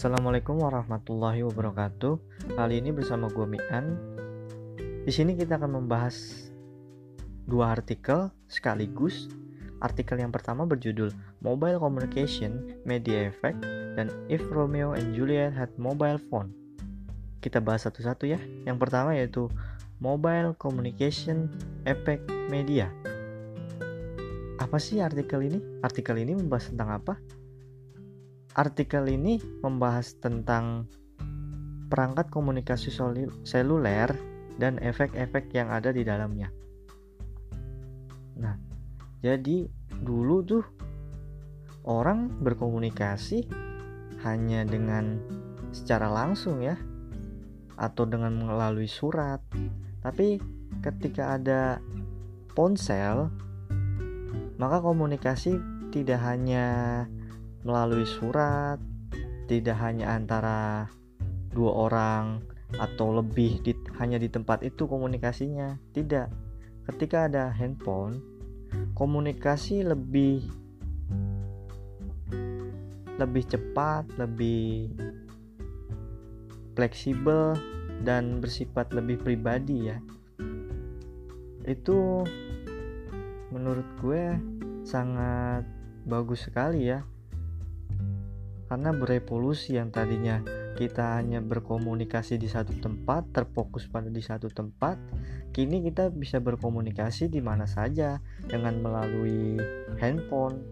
Assalamualaikum warahmatullahi wabarakatuh. Kali ini bersama gue Mian. Di sini kita akan membahas dua artikel sekaligus. Artikel yang pertama berjudul Mobile Communication Media Effect dan If Romeo and Juliet Had Mobile Phone. Kita bahas satu-satu ya. Yang pertama yaitu Mobile Communication Effect Media. Apa sih artikel ini? Artikel ini membahas tentang apa? Artikel ini membahas tentang perangkat komunikasi seluler dan efek-efek yang ada di dalamnya. Nah, jadi dulu tuh orang berkomunikasi hanya dengan secara langsung ya atau dengan melalui surat. Tapi ketika ada ponsel, maka komunikasi tidak hanya melalui surat, tidak hanya antara dua orang atau lebih di, hanya di tempat itu komunikasinya. Tidak. Ketika ada handphone, komunikasi lebih lebih cepat, lebih fleksibel dan bersifat lebih pribadi ya. Itu menurut gue sangat bagus sekali ya karena berevolusi yang tadinya kita hanya berkomunikasi di satu tempat, terfokus pada di satu tempat, kini kita bisa berkomunikasi di mana saja dengan melalui handphone.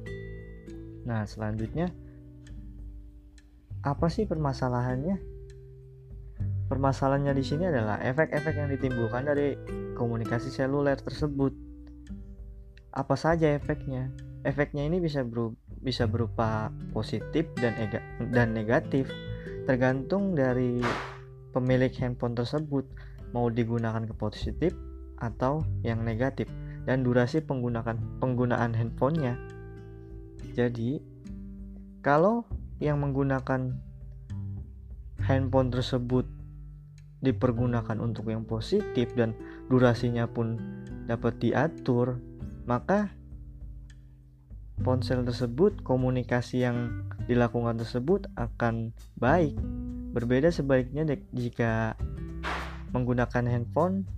Nah, selanjutnya apa sih permasalahannya? Permasalahannya di sini adalah efek-efek yang ditimbulkan dari komunikasi seluler tersebut. Apa saja efeknya? Efeknya ini bisa berubah bisa berupa positif dan dan negatif tergantung dari pemilik handphone tersebut mau digunakan ke positif atau yang negatif dan durasi penggunaan penggunaan handphonenya. Jadi kalau yang menggunakan handphone tersebut dipergunakan untuk yang positif dan durasinya pun dapat diatur, maka ponsel tersebut, komunikasi yang dilakukan tersebut akan baik. Berbeda sebaliknya jika menggunakan handphone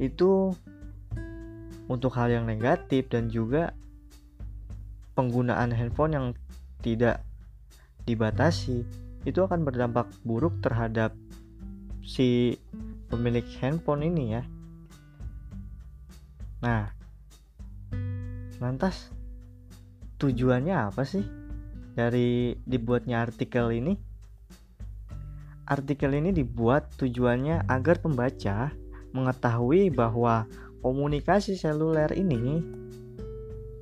itu untuk hal yang negatif dan juga penggunaan handphone yang tidak dibatasi itu akan berdampak buruk terhadap si pemilik handphone ini ya. Nah, Lantas tujuannya apa sih dari dibuatnya artikel ini? Artikel ini dibuat tujuannya agar pembaca mengetahui bahwa komunikasi seluler ini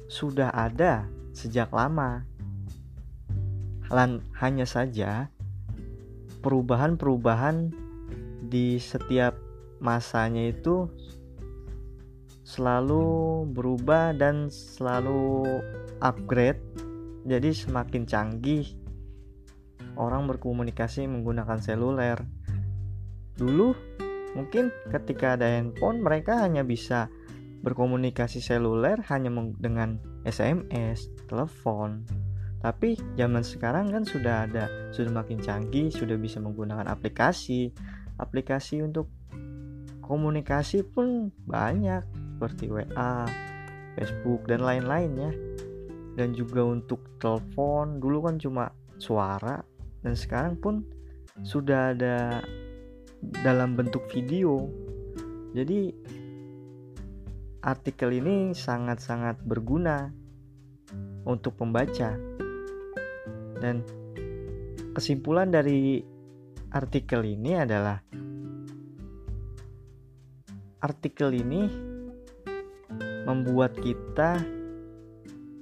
sudah ada sejak lama. hanya saja perubahan-perubahan di setiap masanya itu selalu berubah dan selalu upgrade jadi semakin canggih orang berkomunikasi menggunakan seluler dulu mungkin ketika ada handphone mereka hanya bisa berkomunikasi seluler hanya dengan SMS, telepon. Tapi zaman sekarang kan sudah ada, sudah makin canggih, sudah bisa menggunakan aplikasi. Aplikasi untuk komunikasi pun banyak seperti WA, Facebook dan lain-lainnya. Dan juga untuk telepon dulu kan cuma suara dan sekarang pun sudah ada dalam bentuk video. Jadi artikel ini sangat-sangat berguna untuk pembaca. Dan kesimpulan dari artikel ini adalah artikel ini membuat kita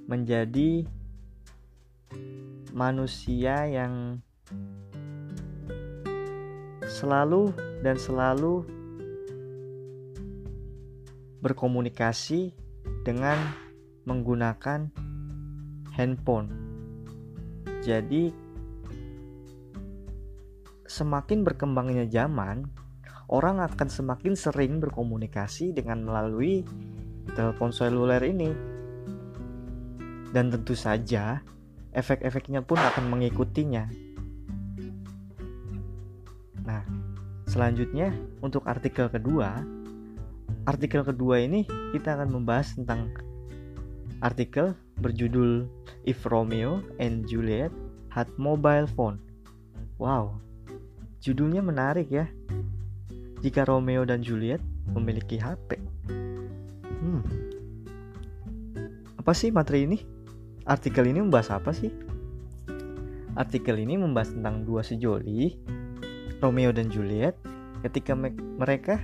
menjadi manusia yang selalu dan selalu berkomunikasi dengan menggunakan handphone. Jadi semakin berkembangnya zaman, orang akan semakin sering berkomunikasi dengan melalui telepon seluler ini. Dan tentu saja efek-efeknya pun akan mengikutinya. Nah, selanjutnya untuk artikel kedua, artikel kedua ini kita akan membahas tentang artikel berjudul If Romeo and Juliet Had Mobile Phone. Wow, judulnya menarik ya. Jika Romeo dan Juliet memiliki HP. Hmm. Apa sih materi ini? Artikel ini membahas apa sih? Artikel ini membahas tentang dua sejoli, Romeo dan Juliet, ketika me mereka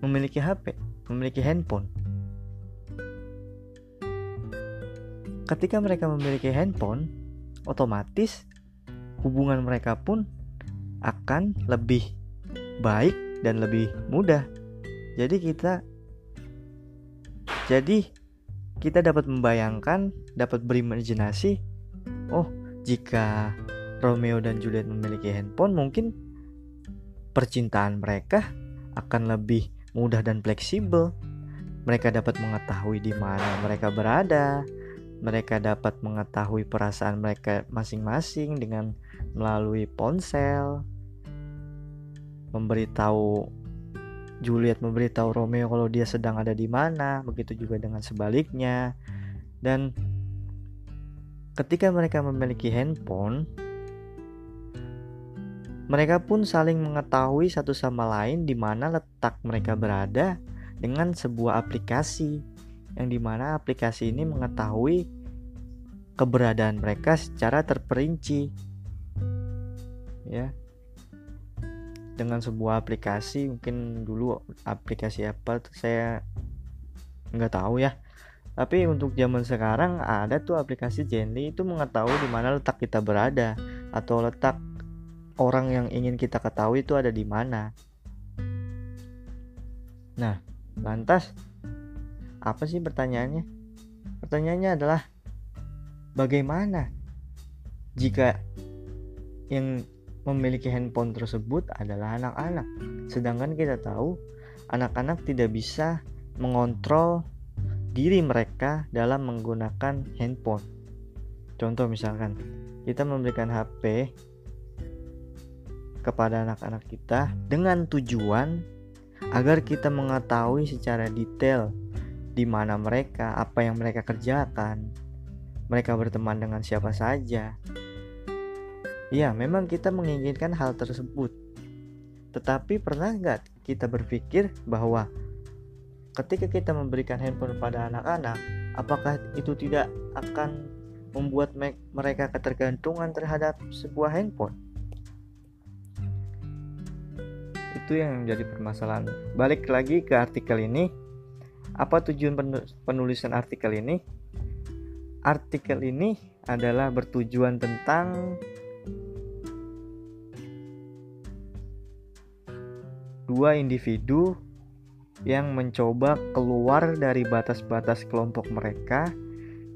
memiliki HP, memiliki handphone. Ketika mereka memiliki handphone, otomatis hubungan mereka pun akan lebih baik dan lebih mudah. Jadi kita jadi kita dapat membayangkan, dapat berimajinasi, oh jika Romeo dan Juliet memiliki handphone, mungkin percintaan mereka akan lebih mudah dan fleksibel. Mereka dapat mengetahui di mana mereka berada. Mereka dapat mengetahui perasaan mereka masing-masing dengan melalui ponsel. Memberitahu Juliet memberitahu Romeo kalau dia sedang ada di mana, begitu juga dengan sebaliknya. Dan ketika mereka memiliki handphone, mereka pun saling mengetahui satu sama lain di mana letak mereka berada dengan sebuah aplikasi yang di mana aplikasi ini mengetahui keberadaan mereka secara terperinci ya dengan sebuah aplikasi mungkin dulu aplikasi apa tuh saya nggak tahu ya tapi untuk zaman sekarang ada tuh aplikasi Zenly itu mengetahui di mana letak kita berada atau letak orang yang ingin kita ketahui itu ada di mana. Nah, lantas apa sih pertanyaannya? Pertanyaannya adalah bagaimana jika yang memiliki handphone tersebut adalah anak-anak. Sedangkan kita tahu anak-anak tidak bisa mengontrol diri mereka dalam menggunakan handphone. Contoh misalkan, kita memberikan HP kepada anak-anak kita dengan tujuan agar kita mengetahui secara detail di mana mereka, apa yang mereka kerjakan, mereka berteman dengan siapa saja. Ya, memang kita menginginkan hal tersebut. Tetapi pernah nggak kita berpikir bahwa ketika kita memberikan handphone pada anak-anak, apakah itu tidak akan membuat mereka ketergantungan terhadap sebuah handphone? Itu yang menjadi permasalahan. Balik lagi ke artikel ini, apa tujuan penulisan artikel ini? Artikel ini adalah bertujuan tentang dua individu yang mencoba keluar dari batas-batas kelompok mereka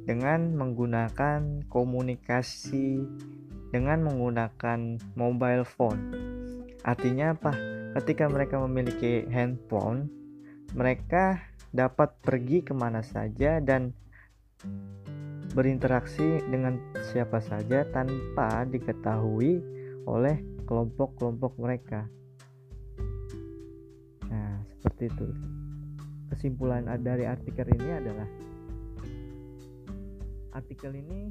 dengan menggunakan komunikasi dengan menggunakan mobile phone. Artinya apa? Ketika mereka memiliki handphone, mereka dapat pergi ke mana saja dan berinteraksi dengan siapa saja tanpa diketahui oleh kelompok-kelompok mereka seperti itu. Kesimpulan dari artikel ini adalah artikel ini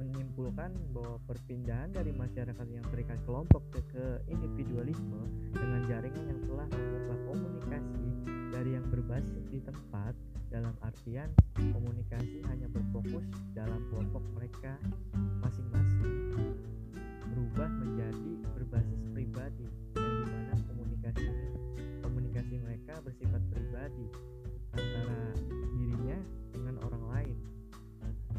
menyimpulkan bahwa perpindahan dari masyarakat yang terikat kelompok ke, ke individualisme dengan jaringan yang telah membuka komunikasi dari yang berbasis di tempat dalam artian komunikasi hanya berfokus dalam kelompok mereka masing-masing berubah menjadi berbasis pribadi yang di mana komunikasi mereka bersifat pribadi antara dirinya dengan orang lain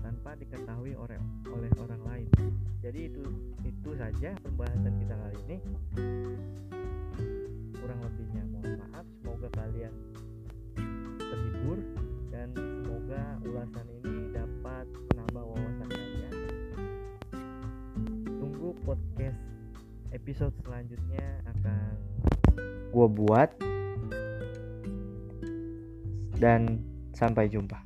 tanpa diketahui oleh oleh orang lain. Jadi itu itu saja pembahasan kita kali ini. Kurang lebihnya mohon maaf. Semoga kalian terhibur dan semoga ulasan ini dapat menambah wawasan kalian. Tunggu podcast episode selanjutnya akan gue buat dan sampai jumpa.